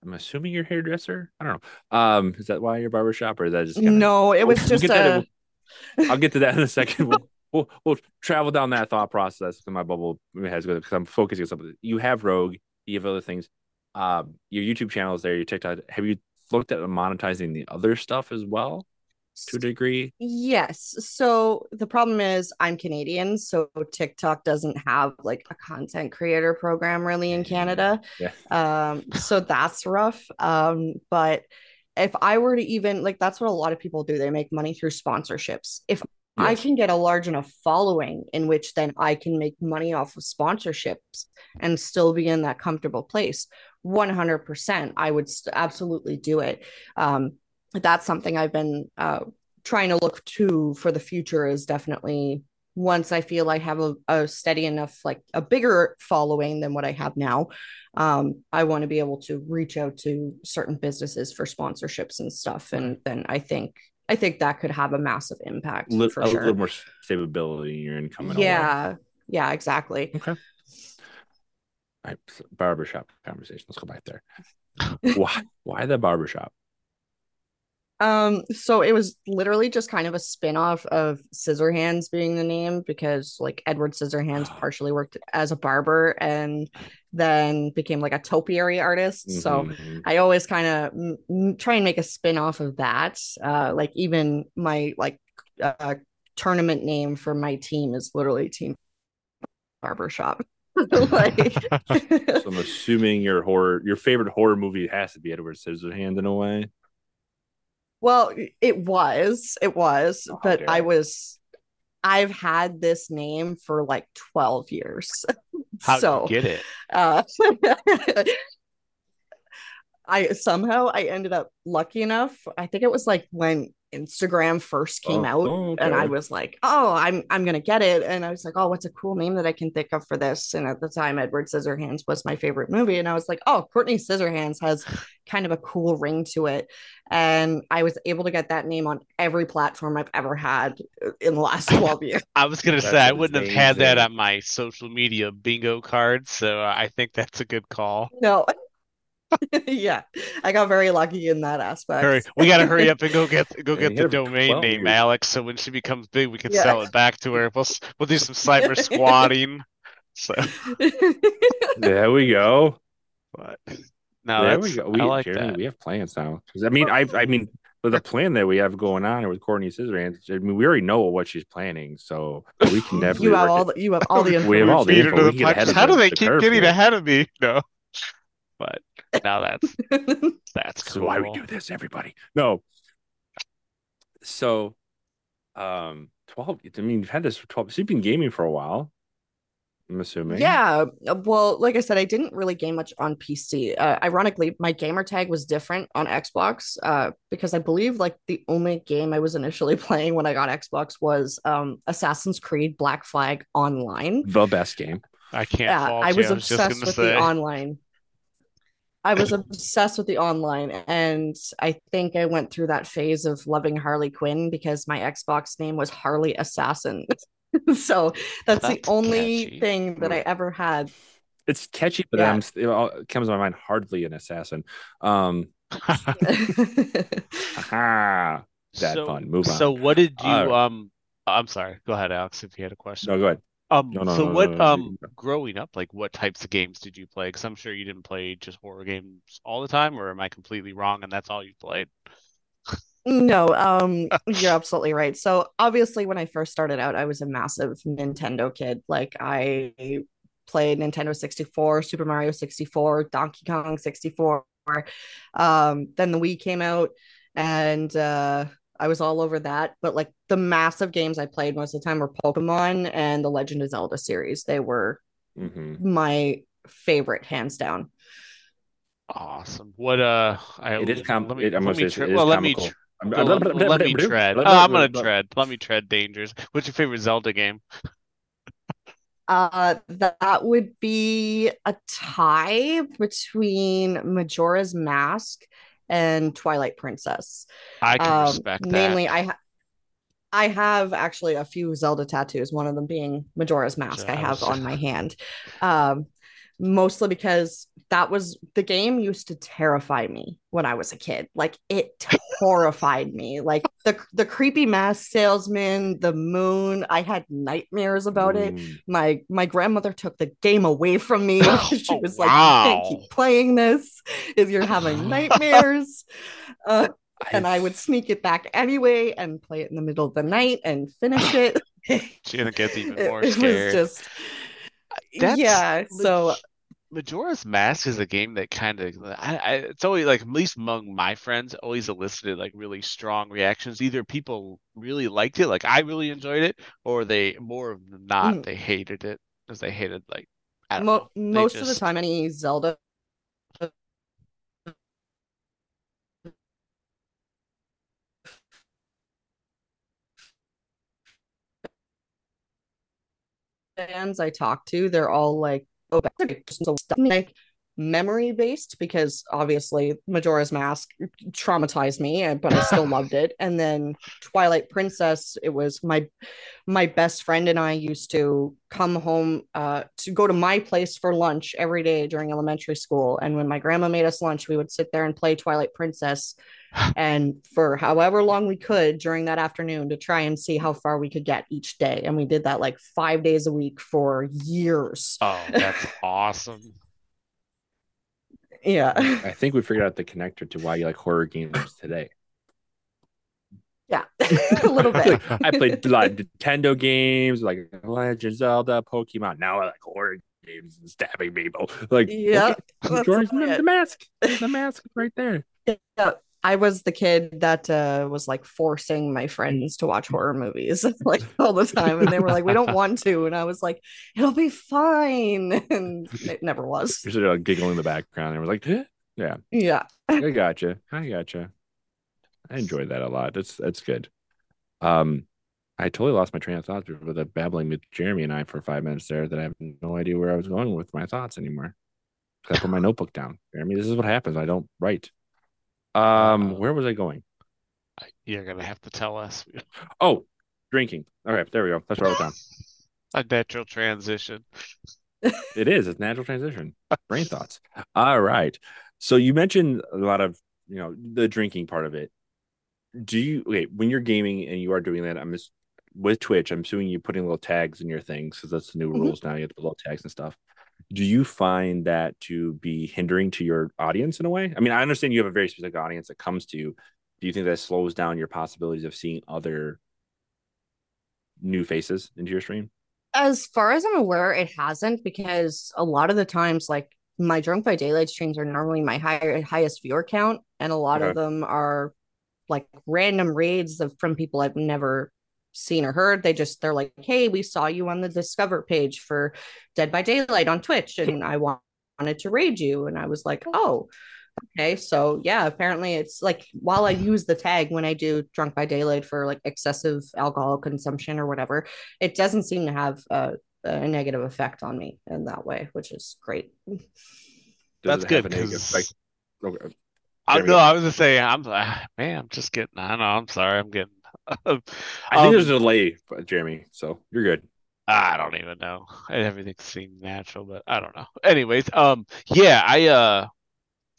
A: I'm assuming you're hairdresser. I don't know. Um, is that why your barbershop, or is that just
C: kinda... no? It was we'll, just
A: we'll a... (laughs) I'll get to that in a second. We'll, (laughs) we'll we'll travel down that thought process. Because my bubble has because I'm focusing on something. You have Rogue. You have other things. Um, your YouTube channel is there. Your TikTok. Have you looked at monetizing the other stuff as well? to a degree.
C: Yes. So the problem is I'm Canadian, so TikTok doesn't have like a content creator program really in Canada.
A: Yeah.
C: Um, so that's rough. Um, but if I were to even like that's what a lot of people do, they make money through sponsorships. If I can get a large enough following in which then I can make money off of sponsorships and still be in that comfortable place, 100%, I would absolutely do it. Um, that's something I've been uh, trying to look to for the future is definitely once I feel I have a, a steady enough, like a bigger following than what I have now, um, I want to be able to reach out to certain businesses for sponsorships and stuff. And then I think I think that could have a massive impact for
A: a
C: sure.
A: little more stability in your income. in a way.
C: yeah, yeah, exactly.
A: Okay. So Barbershop conversation. Let's go back there. why? (laughs) Why the barbershop?
C: Um, so it was literally just kind of a spin-off of Scissorhands being the name because like Edward Scissorhands (gasps) partially worked as a barber and then became like a topiary artist. So
A: Mhm.
C: I always kind of m- m- try and make a spin-off of that. Uh, like even my like uh, tournament name for my team is literally Team Barbershop. (laughs) like (laughs)
A: so I'm assuming your horror, your favorite horror movie has to be Edward Scissorhands in a way.
C: Well, it was, it was,
A: Oh,
C: but I was, I've had this name for like 12 years. (laughs)
B: How'd
C: so,
B: you get it?
C: uh, I somehow I ended up lucky enough. I think it was like when Instagram first came
A: Oh,
C: out
A: oh,
C: and I was like, "Oh, I'm I'm going to get it." And I was like, "Oh, what's a cool name that I can think of for this?" And at the time Edward Scissorhands was my favorite movie and I was like, "Oh, Courtney Scissorhands has (sighs) kind of a cool ring to it." And I was able to get that name on every platform I've ever had in the last (laughs) 12 years.
B: I was gonna
A: That's
B: say I wouldn't have had that on my social media bingo card, so uh, I think that's a good call.
C: No. (laughs) yeah. I got very lucky in that aspect.
B: Hurry, we gotta hurry up and go get (laughs) go get the domain
A: 12
B: name,
A: years.
B: Alex. So when she becomes big, we can
C: Yeah.
B: sell it back to her. We'll we'll do some cyber squatting. So, (laughs)
A: There we go.
B: but no,
A: there
B: that's
A: we go. We,
B: I like
A: Jeremy,
B: that.
A: we have plans now. I mean, I, I mean, with the plan that we have going on with Courtney Scissorhands, I mean, we already know what she's planning, so we can definitely.
C: you have all
A: it.
C: the, you have all the
A: We have all the info.
B: to
A: We
B: the
A: get ahead
B: punch.
A: of
B: How do they
A: the
B: keep getting
A: here.
B: ahead of me? No, but now that's (laughs) that's cool.
A: is why we do this, everybody. No. So, um, twelve. I mean, you've had this for twelve. So you've been gaming for a while. I'm assuming.
C: Yeah, well, like I said, I didn't really game much on PC. Uh, ironically, my gamer tag was different on Xbox uh, because I believe like the only game I was initially (laughs) playing when I got Xbox was um, Assassin's Creed Black Flag Online.
A: The best game.
B: I can't
C: Yeah,
B: fault
C: I
B: you.
C: was
B: I was
C: obsessed with
B: say.
C: the online. I was obsessed with the online, and I think I went through that phase of loving Harley Quinn because my Xbox name was Harley Assassin. (laughs) so that's, the only
B: catchy.
C: thing that I ever had.
A: It's catchy, but
C: Yeah.
A: I'm it all- comes to my mind. Hardly an assassin. Um, (laughs) (laughs) that
B: so,
A: fun. Move on.
B: So what did you
A: All right.
B: um I'm sorry, go ahead, Alex, if you had a question.
A: no, go ahead.
B: Um,
A: No, no,
B: so
A: no, no,
B: what
A: no, no,
B: um
A: you
B: growing up, like what types of games did you play? Because I'm sure you didn't play just horror games all the time, or am I completely wrong and that's all you played?
C: No, um, (laughs) you're absolutely right. So obviously, when I first started out, I was a massive Nintendo kid. Like I played Nintendo 64, Super Mario 64, Donkey Kong 64. Um, then the Wii came out, and uh, I was all over that. But like the massive games I played most of the time were Pokemon and the Legend of Zelda series. They were
A: hmm
C: my favorite, hands down.
B: Awesome. What uh I
A: It is com-
B: let me,
A: it- I
B: let
A: must
B: me
A: say
B: tre-
A: it is
B: well let me
A: comical.
B: tr-
A: I'm-
B: let, let me tread. Oh, I'm gonna tread. Let me tread dangers. What's your favorite Zelda game?
C: Uh, that would be a tie between Majora's Mask and Twilight Princess.
B: I can
C: Um,
B: respect that.
C: mainly, I ha- I have actually a few Zelda tattoos. One of them being Majora's Mask. I have on my hand. Um, mostly because that was the game used to terrify me when I was a kid. Like it (laughs) horrified me. Like the the creepy mask salesman, the moon. I had nightmares about it
A: Mm.
C: my my grandmother took the game away from me. (laughs) (laughs) she
B: Oh,
C: was like, "You can't keep playing this if you're having (sighs) nightmares." Uh, and I would sneak it back anyway and play it in the middle of the night and finish it. (laughs)
B: She gets even
C: It,
B: more
C: it was
B: scared.
C: just
B: That's
C: yeah. So
B: leg- Majora's Mask is a game that kind of I, I it's always like at least among my friends always elicited like really strong reactions. Either people really liked it, like I really enjoyed it, or they more than not
C: Mm.
B: they hated it because they hated like I don't
C: mo-
B: know.
C: most of the time, any Zelda fans I talk to, they're all like, "Oh, that's so like memory based because obviously Majora's Mask traumatized me, but I still (laughs) loved it. And then Twilight Princess, it was my my best friend and I used to come home uh, to go to my place for lunch every day during elementary school. And when my grandma made us lunch, we would sit there and play Twilight Princess. And for however long we could during that afternoon to try and see how far we could get each day. And we did that like five days a week for years.
B: Oh, that's awesome.
C: Yeah.
A: I think we figured out the connector to why you like horror games today.
C: Yeah. (laughs) a little (laughs) bit.
A: I played like Nintendo games, like Legend of Zelda, Pokemon. Now I like horror games and stabbing people. Like,
C: Yeah.
A: okay,
C: that's
A: the mask. The (laughs) mask right there.
C: Yeah, I was the kid that uh, was like forcing my friends to watch horror movies (laughs) like all the time, and they were like, "We don't want to," and I was like, "It'll be fine," (laughs) and it never was.
A: You're sort of like giggling in the background. And we're like, "Eh, yeah,
C: Yeah,
A: I gotcha. I gotcha. I enjoyed that a lot. That's that's good. Um, I totally lost my train of thought with the babbling with Jeremy and I for five minutes there. That I have no idea where I was going with my thoughts anymore. I put my (sighs) notebook down. Jeremy, this is what happens. I don't write. Um,
B: Uh,
A: where was I going?
B: You're gonna have to tell us
A: Oh, drinking. All right, there we go. That's where I was down. (laughs)
B: a natural transition. (laughs)
A: It is. It's natural transition. Brain thoughts. All right. So you mentioned a lot of, you know, the drinking part of it. Do you okay when you're gaming and you are doing that? I'm just with Twitch. I'm assuming you're putting little tags in your things because that's the new
C: Mhm.
A: rules now. You have to put little tags and stuff. Do you find that to be hindering to your audience in a way? I mean, I understand you have a very specific audience that comes to you. Do you think that slows down your possibilities of seeing other new faces into your stream?
C: as far as I'm aware, it hasn't because a lot of the times, like my Drunk by Daylight streams are normally my higher highest viewer count, and a lot
A: Okay.
C: of them are like random raids of, from people I've never seen or heard. They just they're like, "Hey, we saw you on the Discover page for Dead by Daylight on Twitch, and I wanted to raid you." And I was like, "Oh." Okay, so yeah, apparently it's like while I use the tag when I do drunk by daylight for like excessive alcohol consumption or whatever, it doesn't seem to have a, a negative effect on me in that way, which is great.
B: That's good
A: have a negative
B: 'cause-
A: effect? Okay.
B: I
A: There we
B: no. I was just saying, I'm ah, man, I'm just getting I know, I'm sorry, I'm getting (laughs)
A: I think
B: Um,
A: there's a delay, Jeremy. So you're good.
B: I don't even know. Everything seemed natural, but I don't know. Anyways, um, yeah, I uh,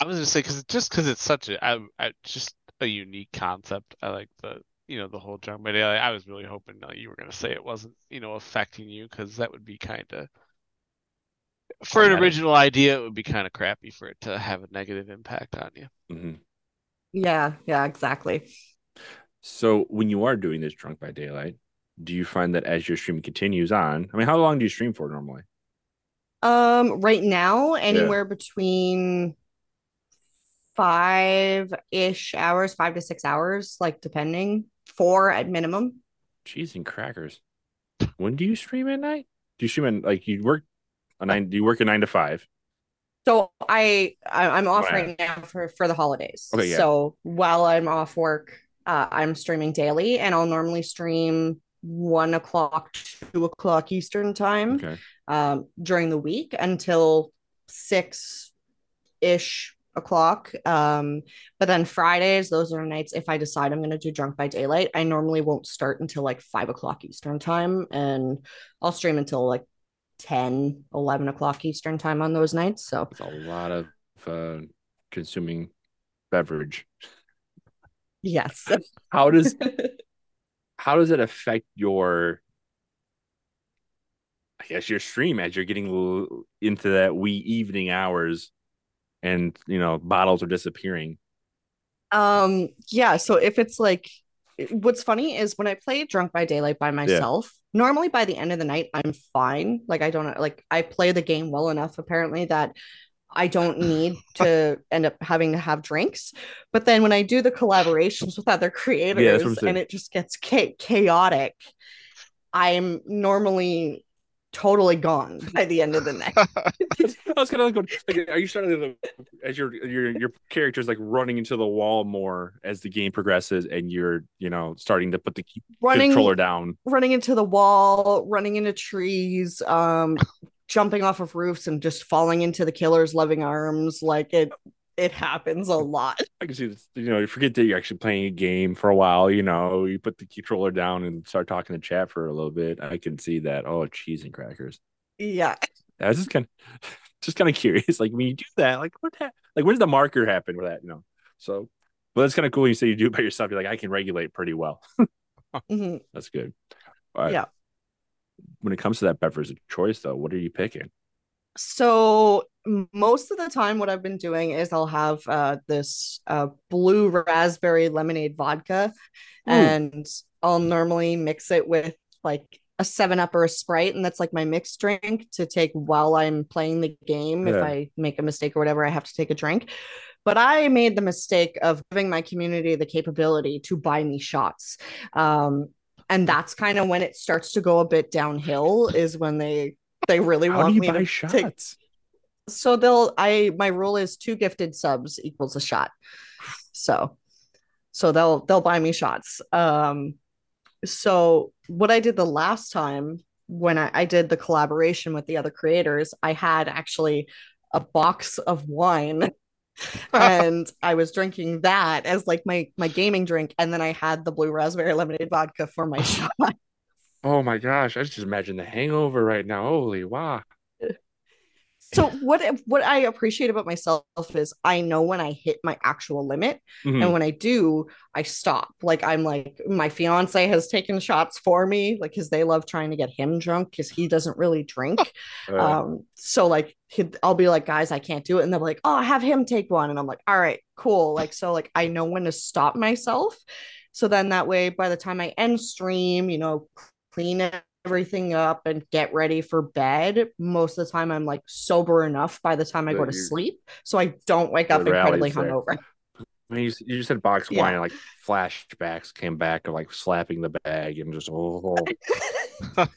B: I was gonna say because just because it's such a, I, I just a unique concept. I like the, you know, the whole drunk by daylight. I was really hoping that you were gonna say it wasn't, you know, affecting you because that would be kind of, for an original idea, it would be kind of crappy for it to have a negative impact on you.
A: Mhm.
C: Yeah, yeah, exactly.
A: So when you are doing this drunk by daylight, do you find that as your stream continues on? I mean, how long do you stream for normally?
C: Um, right now, anywhere between five-ish hours, five to six hours, like depending, four at minimum.
A: Cheese and crackers. When do you stream at night? Do you stream at like you work a nine? Do you work a nine to five?
C: So I, I I'm off
A: Wow.
C: right now for for the holidays.
A: Okay, yeah.
C: So while I'm off work, uh, I'm streaming daily, and I'll normally stream one o'clock, two o'clock Eastern time
A: Okay.
C: um, during the week until six ish o'clock. Um, but then Fridays, those are nights if I decide I'm going to do drunk by daylight, I normally won't start until like five o'clock Eastern time, and I'll stream until like 10, 11 o'clock Eastern time on those nights. So
A: It's a lot of uh, consuming beverage.
C: Yes.
A: How does (laughs) how does it affect your I guess your stream as you're getting into that wee evening hours and you know bottles are disappearing
C: Um, yeah, so if it's like what's funny is when I play Drunk by Daylight by myself, yeah. normally by the end of the night I'm fine. Like I don't like I play the game well enough apparently that I don't need to end up having to have drinks. But then when I do the collaborations with other creators yeah, and it just gets chaotic, I'm normally totally gone by the end of the night. (laughs)
A: I was kind of like, are you starting to, as your your your character's like running into the wall more as the game progresses, and you're you know starting to put the running, controller down,
C: running into the wall, running into trees, um, jumping off of roofs, and just falling into the killer's loving arms, like it it happens a lot. (laughs)
A: I can see this. You know, you forget that you're actually playing a game for a while. You know, you put the controller down and start talking to chat for a little bit. I can see that. Oh, cheese and crackers.
C: Yeah.
A: I was just kind of, (laughs) just kind of curious. Like when you do that, like what? Ha- like when does the marker happen with that? You know. So, but that's kind of cool. When you say you do it by yourself. You're like, I can regulate pretty well. (laughs) mm-hmm. That's good.
C: Yeah.
A: When it comes to that beverage of choice, though, what are you picking?
C: So most of the time what i've been doing is i'll have uh, this uh, blue raspberry lemonade vodka Ooh. and i'll normally mix it with like a seven up or a sprite and that's like my mixed drink to take while i'm playing the game yeah. if i make a mistake or whatever i have to take a drink but i made the mistake of giving my community the capability to buy me shots um, and that's kind of when it starts to go a bit downhill is when they they really
A: How
C: want
A: me to shots? take
C: so they'll I my rule is two gifted subs equals a shot. So so they'll they'll buy me shots. Um so what I did the last time when I, I did the collaboration with the other creators, I had actually a box of wine (laughs) and I was drinking that as like my my gaming drink, and then I had the blue raspberry lemonade vodka for my (laughs) shot.
A: Oh my gosh, I just imagine the hangover right now. Holy wow
C: so what what I appreciate about myself is I know when I hit my actual limit, mm-hmm. and when I do, I stop. Like I'm like my fiance has taken shots for me, like because they love trying to get him drunk because he doesn't really drink. (laughs) Uh, um, so like I'll be like, guys, I can't do it, and they're like, oh, have him take one, and I'm like, all right, cool. Like so, like I know when to stop myself. So then that way, by the time I end stream, you know, clean it everything up and get ready for bed, most of the time I'm like sober enough by the time I go to sleep. So I don't wake up incredibly hungover.
A: I mean, you, you just said box yeah. wine, like flashbacks came back of like slapping the bag and just oh. (laughs)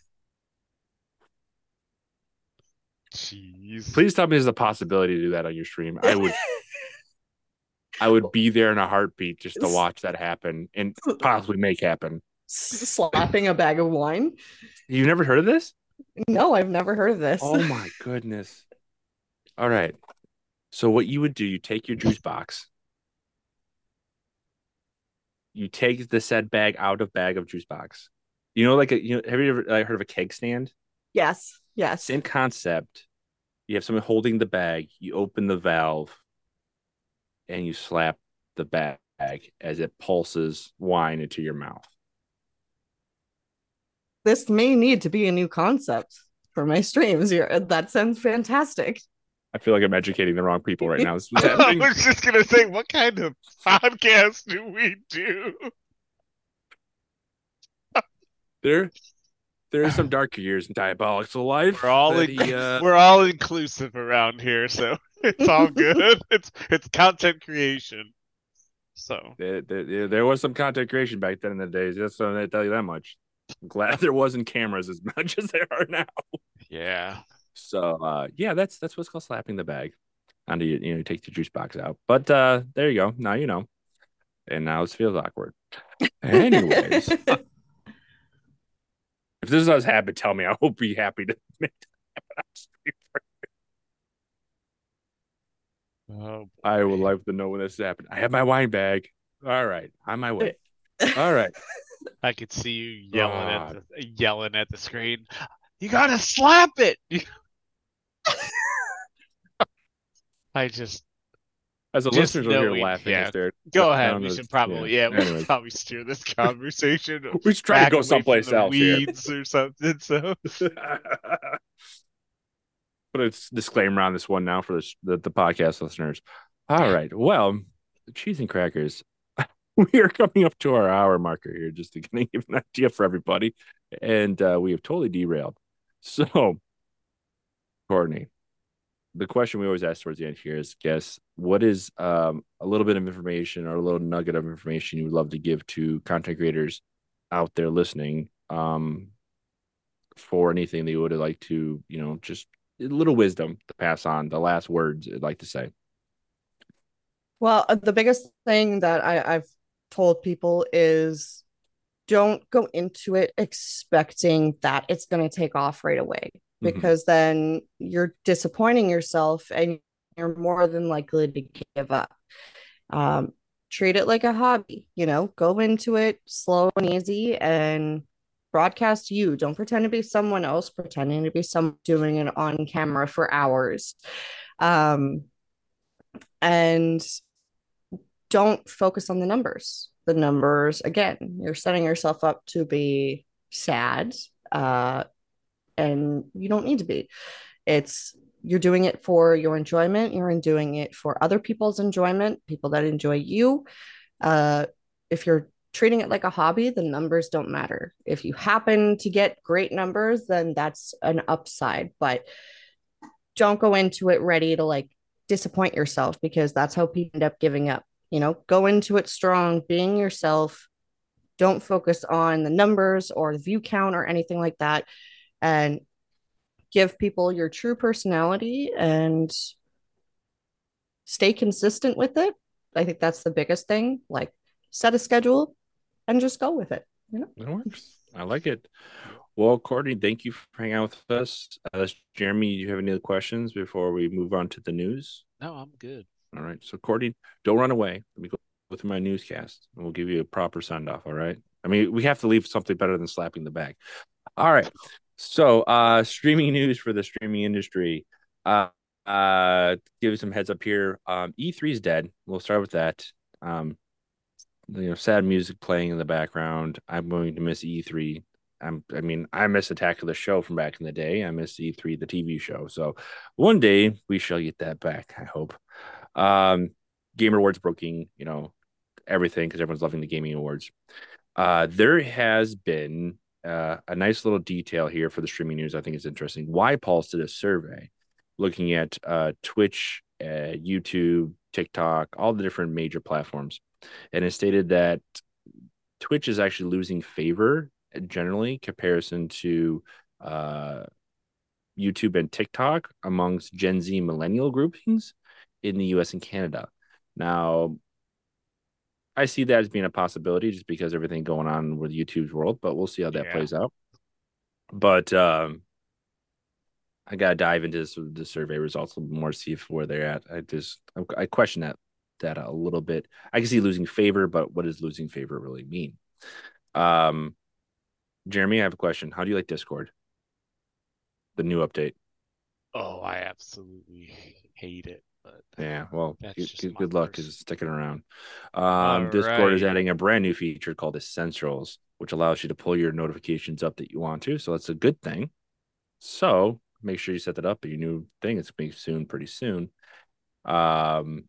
A: Jeez. Please tell me there's a possibility to do that on your stream. I would (laughs) I would be there in a heartbeat just to watch that happen and possibly make happen
C: slapping a bag of wine.
A: You never heard of this?
C: No, I've never heard of this.
A: Oh my goodness. All right. So what you would do, you take your juice box. You take the said bag out of bag of juice box. You know, like a you know, have you ever like, heard of a keg stand?
C: Yes. Yes.
A: Same concept. You have someone holding the bag, you open the valve, and you slap the bag as it pulses wine into your mouth
C: this may need to be a new concept for my streams. You're, that sounds fantastic.
A: I feel like I'm educating the wrong people right now. (laughs)
B: I was just gonna say, what kind of podcast do we do?
A: there, there are some darker years in Diabolical life.
B: We're all in, he, uh... (laughs) we're all inclusive around here, so (laughs) it's all good. it's it's content creation. So
A: there, there, there, was some content creation back then in the days. Just so I tell you that much. I'm (laughs) glad there wasn't cameras as (laughs) much as there are now.
B: Yeah.
A: So uh, yeah, that's that's what's called slapping the bag. And you you know take the juice box out. But uh, there you go. Now you know. And now it feels awkward. Anyways. (laughs) if this does happen, tell me. I hope be happy to make that happen. Oh, I would like to know when this happened. I have my wine bag. All right, on my way. All right.
B: I could see you yelling at the yelling at the screen. You gotta slap it. (laughs) I just
A: as a listener, you're laughing
B: yeah. Go ahead. We should probably yeah, yeah we should probably steer this (laughs) conversation. (laughs)
A: we should try to go someplace else.
B: Weeds or something. So
A: put a disclaimer on this one now for this, the, the podcast listeners. All right. Well, cheese and crackers. (laughs) we are coming up to our hour marker here, just to (laughs) kind of give an idea for everybody, and uh, we have totally derailed. (laughs) So, Courtney, the question we always ask towards the end here is guess what is um, a little bit of information or a little nugget of information you would love to give to content creators out there listening um, for anything they would like to you know just a little wisdom to pass on the last words i'd like to say
C: well uh, the biggest thing that I, i've told people is don't go into it expecting that it's going to take off right away Mm-hmm. because mm-hmm. then you're disappointing yourself and you're more than likely to give up. Um, treat it like a hobby, you know, go into it slow and easy and broadcast you. Don't pretend to be someone else, pretending to be someone doing it on camera for hours. Um, and don't focus on the numbers. The numbers, again, you're setting yourself up to be sad. Uh, and you don't need to be. It's you're doing it for your enjoyment. You're doing it for other people's enjoyment, people that enjoy you. Uh, if you're treating it like a hobby, the numbers don't matter. If you happen to get great numbers, then that's an upside. But don't go into it ready to like disappoint yourself because that's how people end up giving up. You know, go into it strong, being yourself. Don't focus on the numbers or the view count or anything like that and give people your true personality and stay consistent with it. I think that's the biggest thing. Like set a schedule and just go with it. You know,
A: it works. I like it. Well, Courtney, thank you for hanging out with us. Uh, Jeremy, do you have any other questions before we move on to the news?
B: No, I'm good.
A: All right. So, Courtney, don't run away. Let me go through my newscast and we'll give you a proper send off. All right. I mean, we have to leave something better than slapping the bag. All right. So, uh, streaming news for the streaming industry. Uh, uh, give you some heads up here. Um, E3 is dead. We'll start with that. Um, you know, sad music playing in the background. I'm going to miss E3. I'm, I mean, I miss Attack of the Show from back in the day. I miss E3, the TV show. So one day we shall get that back. I hope. Um, Game Awards broking, you know, everything because everyone's loving the gaming awards. Uh, there has been uh, a nice little detail here for the streaming news. I think is interesting. YPulse did a survey looking at uh, Twitch, uh, YouTube, TikTok, all the different major platforms, and it stated that Twitch is actually losing favor generally comparison to uh, YouTube and TikTok amongst Gen Z millennial groupings in the US and Canada. Now, I see that as being a possibility just because everything going on with YouTube's world, but we'll see how that yeah. plays out. But um I gotta dive into this, the survey results a little more, see if where they're at. I just I question that that a little bit. I can see losing favor, but what does losing favor really mean? Um, Jeremy, I have a question. How do you like Discord? The new update.
B: Oh, I absolutely hate it.
A: But yeah, well, good, good, luck because it's sticking around. Um, Discord right. is adding a brand new feature called Essentials, which allows you to pull your notifications up that you want to. So that's a good thing. So make sure you set that up. Your new thing it's coming soon, pretty soon. Um,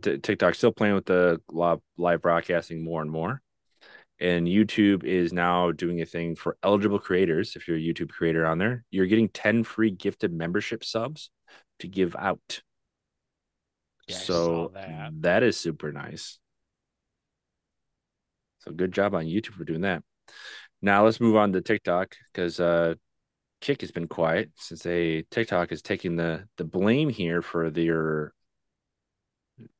A: T- TikTok still playing with the live broadcasting more and more. And YouTube is now doing a thing for eligible creators. If you're a YouTube creator on there, you're getting 10 free gifted membership subs to give out. Yeah, so that. that is super nice. So good job on YouTube for doing that. Now let's move on to TikTok because uh Kick has been quiet since they TikTok is taking the the blame here for their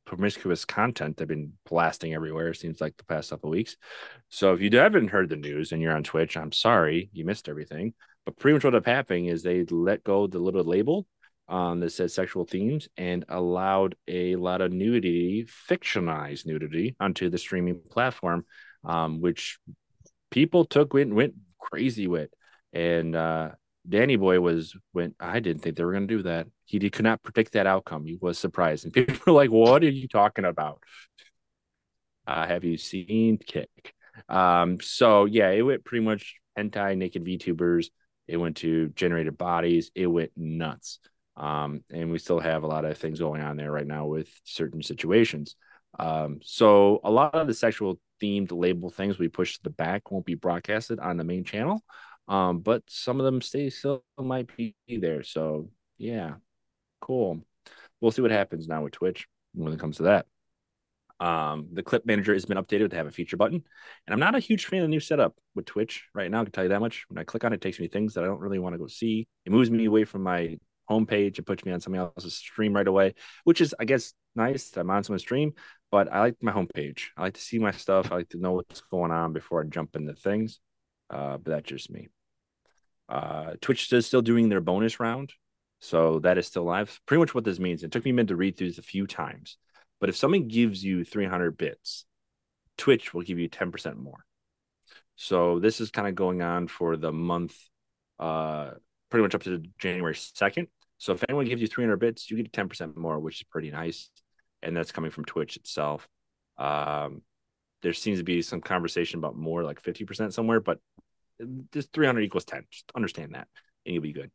A: promiscuous content they've been blasting everywhere it seems like the past couple weeks so if you haven't heard the news and you're on twitch i'm sorry you missed everything but pretty much what up happening is they let go the little label um, that said sexual themes and allowed a lot of nudity, fictionalized nudity, onto the streaming platform, um, which people took went went crazy with. And uh, Danny Boy was went. I didn't think they were going to do that. He did, could not predict that outcome. He was surprised, and people were like, "What are you talking about? Uh, have you seen Kick?" Um, so yeah, it went pretty much hentai naked VTubers. It went to generated bodies. It went nuts. Um, and we still have a lot of things going on there right now with certain situations. Um, so a lot of the sexual themed label things we push to the back won't be broadcasted on the main channel. Um, but some of them stay still might be there. So yeah, cool. We'll see what happens now with Twitch when it comes to that. Um, the clip manager has been updated to have a feature button, and I'm not a huge fan of the new setup with Twitch right now. I can tell you that much. When I click on it, it takes me things that I don't really want to go see. It moves me away from my homepage. It puts me on somebody else's stream right away, which is, I guess, nice. I'm on someone's stream, but I like my homepage. I like to see my stuff. I like to know what's going on before I jump into things. Uh, but that's just me. Uh, Twitch is still doing their bonus round, so that is still live. Pretty much what this means. It took me a minute to read through this a few times, but if someone gives you 300 bits, Twitch will give you 10% more. So this is kind of going on for the month, uh, pretty much up to January 2nd. So if anyone gives you 300 bits, you get 10% more, which is pretty nice. And that's coming from Twitch itself. Um, there seems to be some conversation about more like 50% somewhere, but this 300 equals 10. Just understand that, and you'll be good.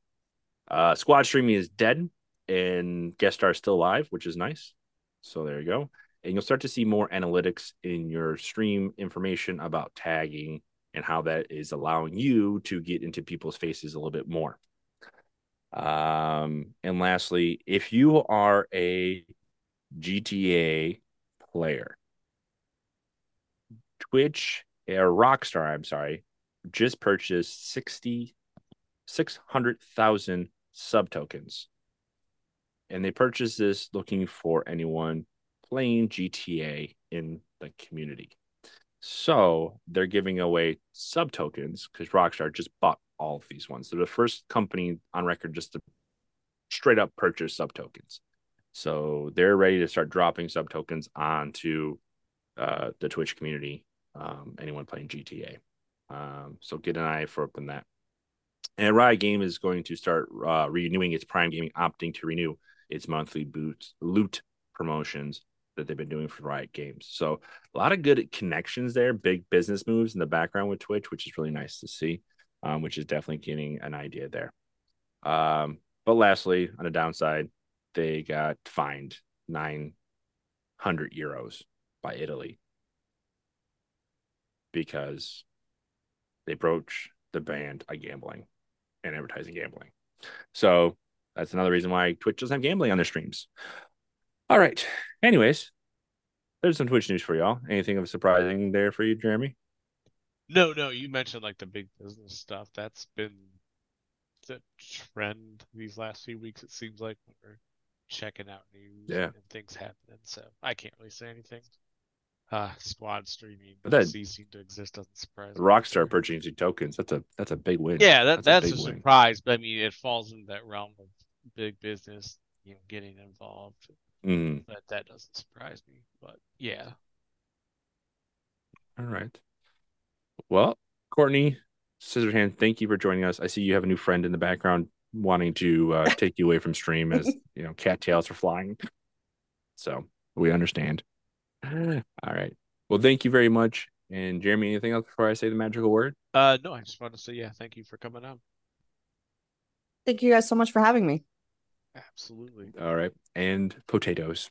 A: Uh, squad streaming is dead, and guest star is still live, which is nice. So there you go. And you'll start to see more analytics in your stream information about tagging and how that is allowing you to get into people's faces a little bit more. Um, and lastly, if you are a GTA player, Twitch or Rockstar, I'm sorry, just purchased 60 600,000 sub tokens. And they purchased this looking for anyone playing GTA in the community. So they're giving away sub tokens because Rockstar just bought all of these ones. They're the first company on record just to straight up purchase sub tokens. So they're ready to start dropping sub tokens onto uh, the Twitch community. Um, anyone playing GTA. Um, so get an eye for open that. And Riot Game is going to start uh, renewing its Prime Gaming, opting to renew its monthly boot, loot promotions that they've been doing for Riot Games. So a lot of good connections there, big business moves in the background with Twitch, which is really nice to see, um, which is definitely getting an idea there. Um, but lastly, on the downside, they got fined 900 euros by Italy because they broach the band on gambling and advertising gambling. So that's another reason why Twitch doesn't have gambling on their streams. All right. Anyways, there's some Twitch news for y'all. Anything of surprising there for you, Jeremy?
B: No, no, you mentioned like the big business stuff. That's been the trend these last few weeks. It seems like when we're checking out news
A: Yeah.
B: and things happening. So I can't really say anything. Uh, squad streaming
A: But that-
B: ceasing to exist doesn't surprise me.
A: Rockstar purchasing tokens. That's a that's a big win.
B: Yeah, that,
A: That's a
B: that's, a,
A: win.
B: surprise, but I mean, it falls into that realm of big business, you know, getting involved.
A: Mm,
B: But that doesn't surprise me. But yeah,
A: all right. Well, Courtney Scissorhand, thank you for joining us. I see you have a new friend in the background wanting to uh, (laughs) take you away from stream as you know cattails are flying. So we understand. All right. Well, thank you very much. And Jeremy, anything else before I say the magical word?
B: uh, no, I just want to say yeah, thank you for coming on.
C: Thank you guys so much for having me.
B: Absolutely.
A: All right. And potatoes.